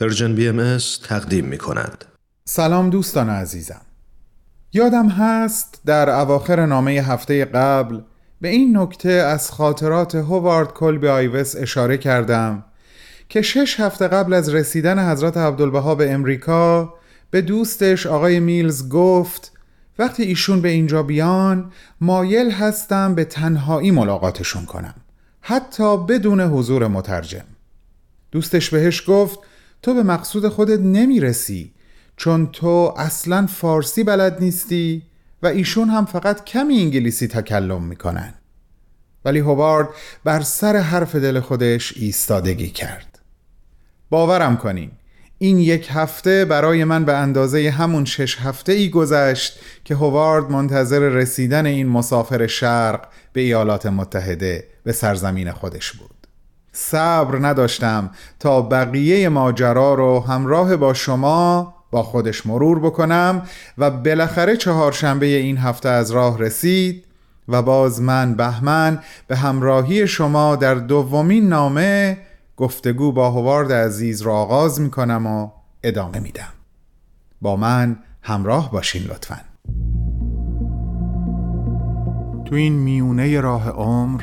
Persian BM تقدیم می کند. سلام دوستان عزیزم یادم هست در اواخر نامه هفته قبل به این نکته از خاطرات هوارد کلبی آیوز اشاره کردم که شش هفته قبل از رسیدن حضرت عبدالبها به امریکا به دوستش آقای میلز گفت وقتی ایشون به اینجا بیان مایل هستم به تنهایی ملاقاتشون کنم حتی بدون حضور مترجم دوستش بهش گفت تو به مقصود خودت نمی‌رسی چون تو اصلا فارسی بلد نیستی و ایشون هم فقط کمی انگلیسی تکلم می‌کنن. ولی هوارد بر سر حرف دل خودش ایستادگی کرد. باورم کنین این یک هفته برای من به اندازه همون شش هفته ای گذشت که هوارد منتظر رسیدن این مسافر شرق به ایالات متحده به سرزمین خودش بود. صبر نداشتم تا بقیه ماجرا رو همراه با شما با خودش مرور بکنم و بالاخره چهارشنبه این هفته از راه رسید و باز من بهمن به همراهی شما در دومین نامه گفتگو با هوارد عزیز را آغاز می کنم و ادامه میدم. با من همراه باشین لطفا. تو این میونه راه عمر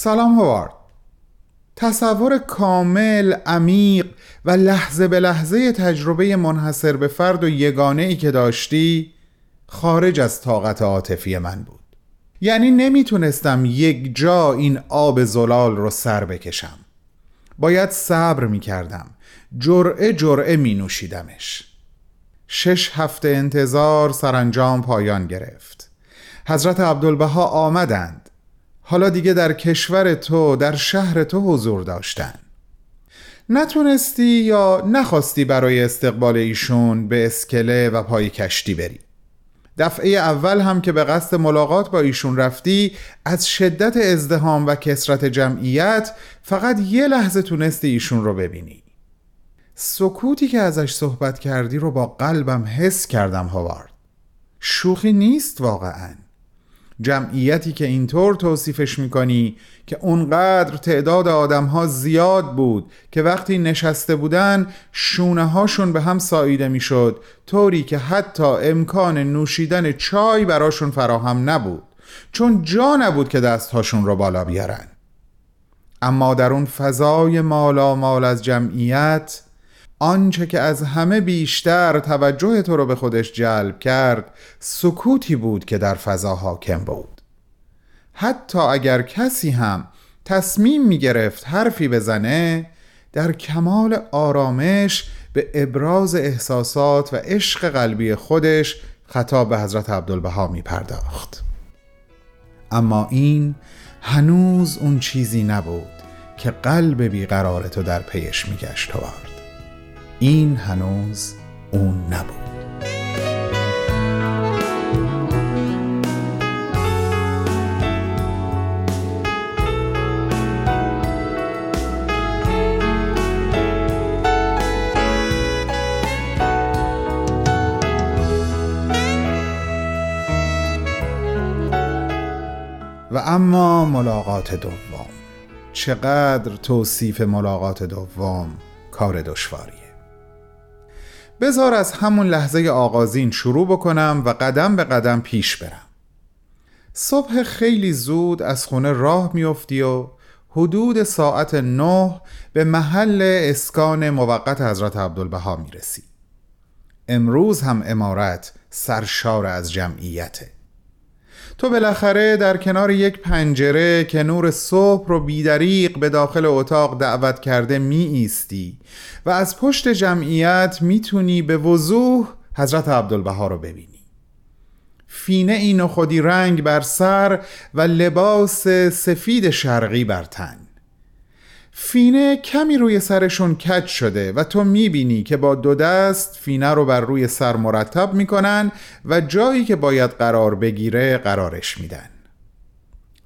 سلام هوارد. تصور کامل، عمیق و لحظه به لحظه تجربه منحصر به فرد و یگانه ای که داشتی خارج از طاقت عاطفی من بود. یعنی نمی‌تونستم یک جا این آب زلال رو سر بکشم. باید صبر می‌کردم. جرعه جرعه می نوشیدمش شش هفته انتظار سرانجام پایان گرفت. حضرت عبدالبها آمدند. حالا دیگه در کشور تو در شهر تو حضور داشتن. نتونستی یا نخواستی برای استقبال ایشون به اسکله و پای کشتی بری. دفعه اول هم که به قصد ملاقات با ایشون رفتی از شدت ازدهام و کسرت جمعیت فقط یه لحظه تونستی ایشون رو ببینی. سکوتی که ازش صحبت کردی رو با قلبم حس کردم هاوارد. شوخی نیست واقعاً. جمعیتی که اینطور توصیفش می‌کنی که اونقدر تعداد آدم ها زیاد بود که وقتی نشسته بودن شونه هاشون به هم ساییده می‌شد طوری که حتی امکان نوشیدن چای براشون فراهم نبود چون جا نبود که دستهاشون رو بالا بیارن. اما در اون فضای مالا مال از جمعیت آنچه که از همه بیشتر توجه تو رو به خودش جلب کرد سکوتی بود که در فضا حاکم بود. حتی اگر کسی هم تصمیم می گرفت حرفی بزنه در کمال آرامش به ابراز احساسات و عشق قلبی خودش خطاب به حضرت عبدالبها می پرداخت اما این هنوز اون چیزی نبود که قلب بیقرار تو در پیش می گشت این هنوز اون نبود. و اما ملاقات دوم. چقدر توصیف ملاقات دوم کار دشواریه. بذار از همون لحظه آغازین شروع بکنم و قدم به قدم پیش برم. صبح خیلی زود از خونه راه میافتی و حدود ساعت نه به محل اسکان موقت حضرت عبدالبها می‌رسی. امروز هم امارت سرشار از جمعیته. تو بالاخره در کنار یک پنجره که نور صبح رو بیدریق به داخل اتاق دعوت کرده می ایستی و از پشت جمعیت می‌تونی به وضوح حضرت عبدالبها رو ببینی. فینه این خودی رنگ بر سر و لباس سفید شرقی بر تن. فینه کمی روی سرشون کج شده و تو می‌بینی که با دو دست فینه رو بر روی سر مرتب می‌کنن و جایی که باید قرار بگیره قرارش میدن.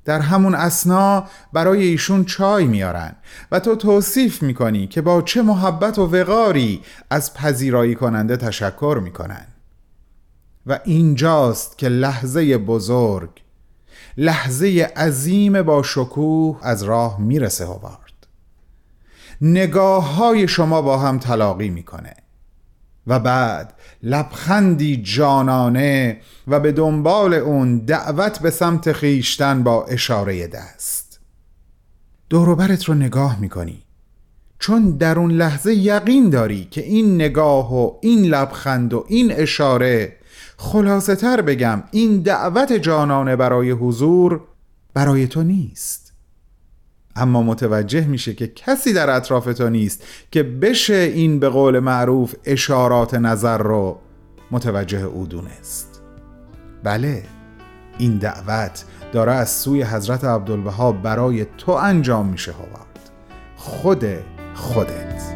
در همون اسنا برای ایشون چای میارن و تو توصیف می‌کنی که با چه محبت و وقاری از پذیرایی کننده تشکر می‌کنن. و اینجاست که لحظه بزرگ لحظه عظیم با شکوه از راه می‌رسه هوارد نگاه های شما با هم تلاقی می‌کنه. و بعد لبخندی جانانه و به دنبال اون دعوت به سمت خیشتن با اشاره دست. دوروبرت رو نگاه می‌کنی. چون در اون لحظه یقین داری که این نگاه و این لبخند و این اشاره خلاصه تر بگم این دعوت جانانه برای حضور برای تو نیست. اما متوجه میشه که کسی در اطراف تو نیست که بشه این به قول معروف اشارات نظر رو متوجه او دونست. بله این دعوت داره از سوی حضرت عبدالبها برای تو انجام میشه هوارد. خود خودت.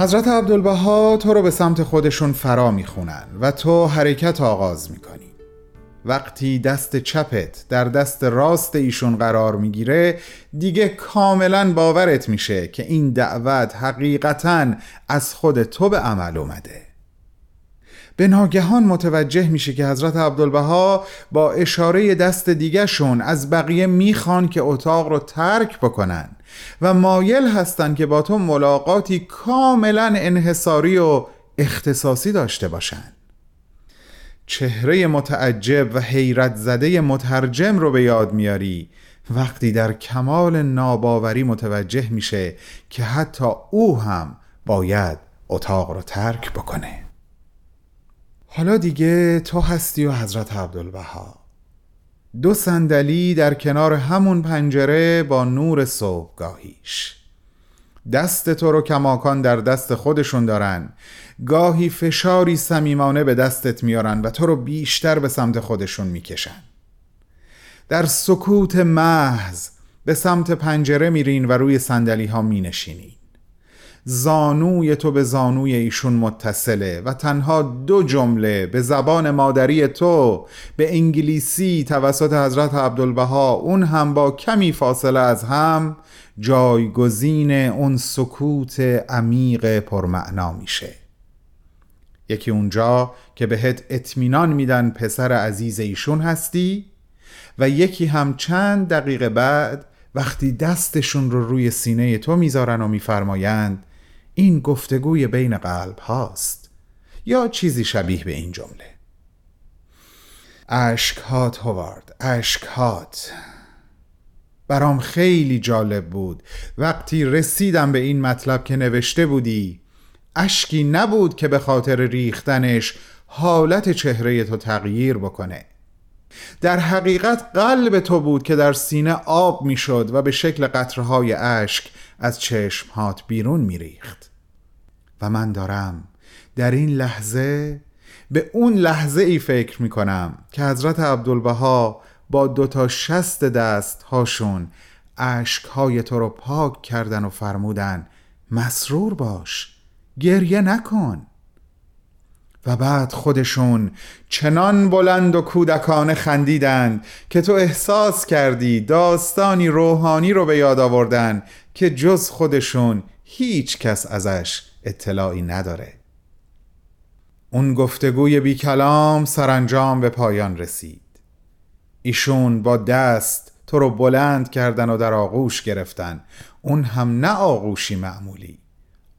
حضرت عبدالبها تو رو به سمت خودشون فرا می‌خونن و تو حرکت آغاز می‌کنی. وقتی دست چپت در دست راست ایشون قرار می‌گیره دیگه کاملا باورت میشه که این دعوت حقیقتا از خود تو به عمل اومده. به ناگهان متوجه میشه که حضرت عبدالبها با اشاره دست دیگهشون از بقیه می‌خوان که اتاق رو ترک بکنن و مایل هستند که با تو ملاقاتی کاملا انحصاری و اختصاصی داشته باشند. چهره متعجب و حیرت زده مترجم رو به یاد میاری وقتی در کمال ناباوری متوجه میشه که حتی او هم باید اتاق رو ترک بکنه حالا دیگه تو هستی و حضرت عبدالبها. دو صندلی در کنار همون پنجره با نور صبحگاهیش. دست تو رو کماکان در دست خودشون دارن. گاهی فشاری صمیمانه به دستت میارن و تو رو بیشتر به سمت خودشون می‌کشن. در سکوت محض به سمت پنجره میرین و روی صندلی ها مینشینین زانوی تو به زانوی ایشون متصله و تنها دو جمله به زبان مادری تو به انگلیسی توسط حضرت عبدالبها اون هم با کمی فاصله از هم جایگزین اون سکوت عمیق پرمعنا میشه. یکی اونجا که بهت اطمینان میدن پسر عزیز ایشون هستی و یکی هم چند دقیقه بعد وقتی دستشون رو روی سینه تو می‌ذارن و میفرمایند این گفتگوی بین قلب هاست یا چیزی شبیه به این جمله. اشکهات هوارد اشکهات برام خیلی جالب بود. وقتی رسیدم به این مطلب که نوشته بودی اشکی نبود که به خاطر ریختنش حالت چهره تو تغییر بکنه. در حقیقت قلب تو بود که در سینه آب می‌شد و به شکل قطرهای اشک از چشمهات بیرون میریخت. و من دارم. در این لحظه به اون لحظه ای فکر می کنم که حضرت عبدالبها با دوتا شست دست هاشون عشق های تو رو پاک کردن و فرمودن مسرور باش گریه نکن. و بعد خودشون چنان بلند و کودکانه خندیدند که تو احساس کردی داستانی روحانی رو به یاد آوردن که جز خودشون هیچ کس ازش اطلاعی نداره. اون گفتگوی بی کلام سرانجام به پایان رسید. ایشون با دست تو رو بلند کردن و در آغوش گرفتن. اون هم نه آغوشی معمولی.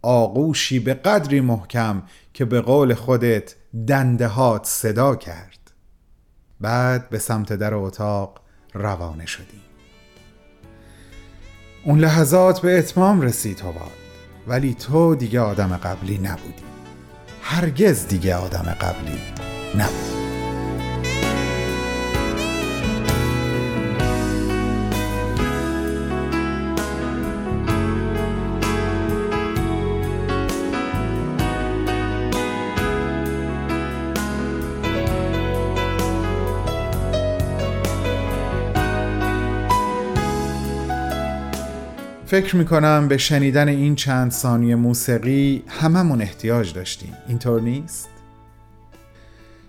آغوشی به قدری محکم که به قول خودت دندهات صدا کرد. بعد به سمت در اتاق روانه شدیم. اون لحظات به اتمام رسید هواد ولی تو دیگه آدم قبلی نبودی. هرگز دیگه آدم قبلی نبودی. فکر می‌کنم به شنیدن این چند ثانیه موسیقی هممون احتیاج داشتیم. اینطور نیست؟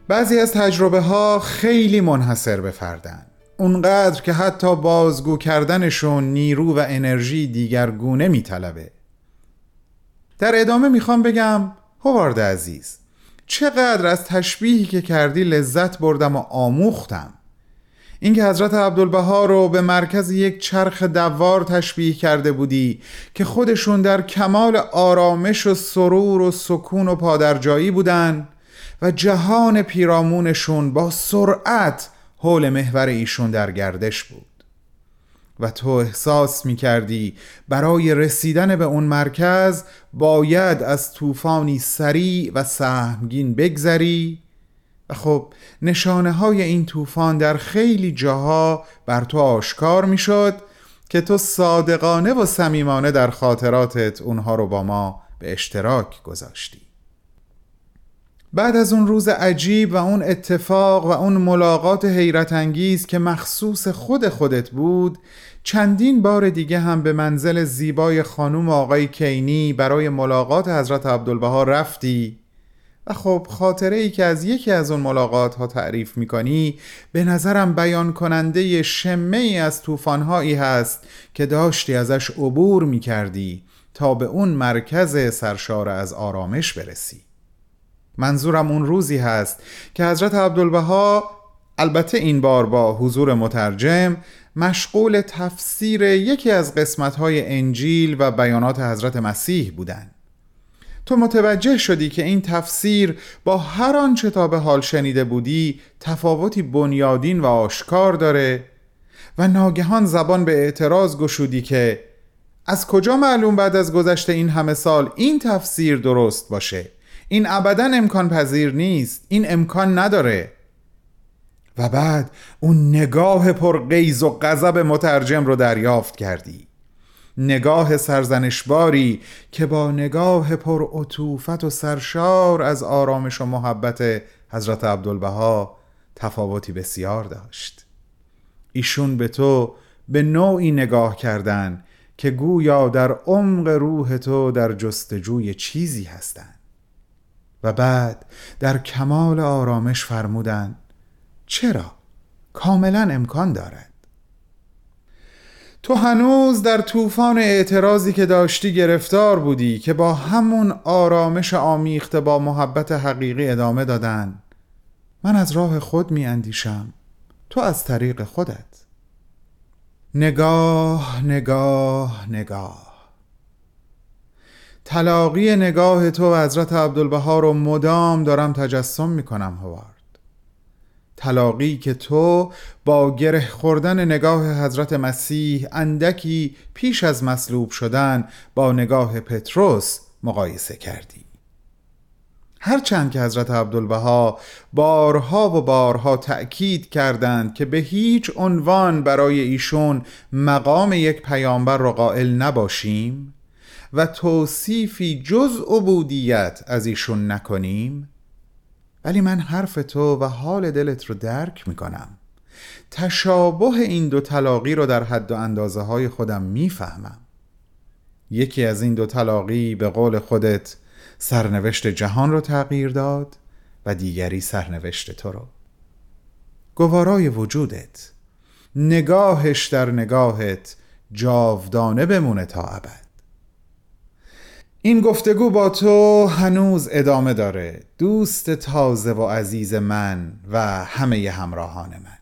بعضی از تجربه ها خیلی منحصر به فردن. اونقدر که حتی بازگو کردنشون نیرو و انرژی دیگرگونه میطلبه. در ادامه می‌خوام بگم هوارد عزیز چقدر از تشبیهی که کردی لذت بردم و آموختم. اینکه حضرت عبدالبها رو به مرکز یک چرخ دوار تشبیه کرده بودی که خودشون در کمال آرامش و سرور و سکون و پادرجایی بودن و جهان پیرامونشون با سرعت حول محور ایشون در گردش بود. و تو احساس می کردی برای رسیدن به اون مرکز باید از طوفانی سریع و سهمگین بگذری خب نشانه های این طوفان در خیلی جاها بر تو آشکار می شد که تو صادقانه و صمیمانه در خاطراتت اونها رو با ما به اشتراک گذاشتی. بعد از اون روز عجیب و اون اتفاق و اون ملاقات حیرت انگیز که مخصوص خود خودت بود چندین بار دیگه هم به منزل زیبای خانوم آقای کینی برای ملاقات حضرت عبدالبها رفتی و خب خاطره ای که از یکی از اون ملاقات ها تعریف می‌کنی به نظرم بیان کننده شمه ای از طوفانهایی هست که داشتی ازش عبور می‌کردی تا به اون مرکز سرشار از آرامش برسی منظورم اون روزی هست که حضرت عبدالبها البته این بار با حضور مترجم مشغول تفسیر یکی از قسمتهای انجیل و بیانات حضرت مسیح بودند. تو متوجه شدی که این تفسیر با هر آنچه تا به حال شنیده بودی تفاوتی بنیادین و آشکار داره و ناگهان زبان به اعتراض گشودی که از کجا معلوم بعد از گذشته این همه سال این تفسیر درست باشه؟ این ابدا امکان پذیر نیست این امکان نداره. و بعد اون نگاه پر غیظ و غضب مترجم رو دریافت کردی. نگاه سرزنشباری که با نگاه پر و سرشار از آرامش و محبت حضرت عبدالبها تفاوتی بسیار داشت. ایشون به تو به نوعی نگاه کردن که گویا در عمق روح تو در جستجوی چیزی هستند. و بعد در کمال آرامش فرمودند چرا؟ کاملا امکان دارد. تو هنوز در طوفان اعتراضی که داشتی گرفتار بودی که با همون آرامش آمیخته با محبت حقیقی ادامه دادن. من از راه خود می اندیشم تو از طریق خودت. نگاه نگاه نگاه. تلاقی نگاه تو و حضرت عبدالبها رو مدام دارم تجسم می کنم هوارد تلاقی که تو با گره خوردن نگاه حضرت مسیح اندکی پیش از مصلوب شدن با نگاه پتروس مقایسه کردی. هرچند که حضرت عبدالبها بارها و بارها تأکید کردند که به هیچ عنوان برای ایشون مقام یک پیامبر را قائل نباشیم و توصیفی جز عبودیت از ایشون نکنیم ولی من حرف تو و حال دلت رو درک می‌کنم. تشابه این دو تلاقی رو در حد و اندازه های خودم می‌فهمم. یکی از این دو تلاقی به قول خودت سرنوشت جهان رو تغییر داد و دیگری سرنوشت تو رو. گوارای وجودت نگاهش در نگاهت جاودانه بمونه تا ابد. این گفتگو با تو هنوز ادامه داره. دوست تازه و عزیز من و همه همراهان من.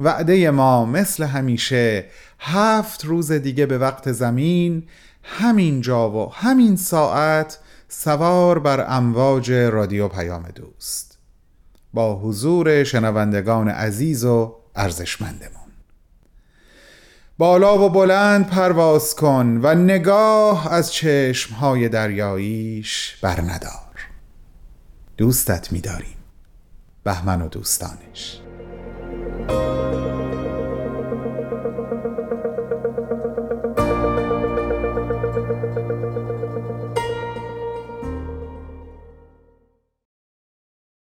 وعده ما مثل همیشه هفت روز دیگه به وقت زمین همین جا و همین ساعت سوار بر امواج رادیو پیام دوست. با حضور شنوندگان عزیز و ارزشمندمون. بالا و بلند پرواز کن و نگاه از چشمهای دریاییش بر ندار دوستت می‌داریم. بهمن و دوستانش.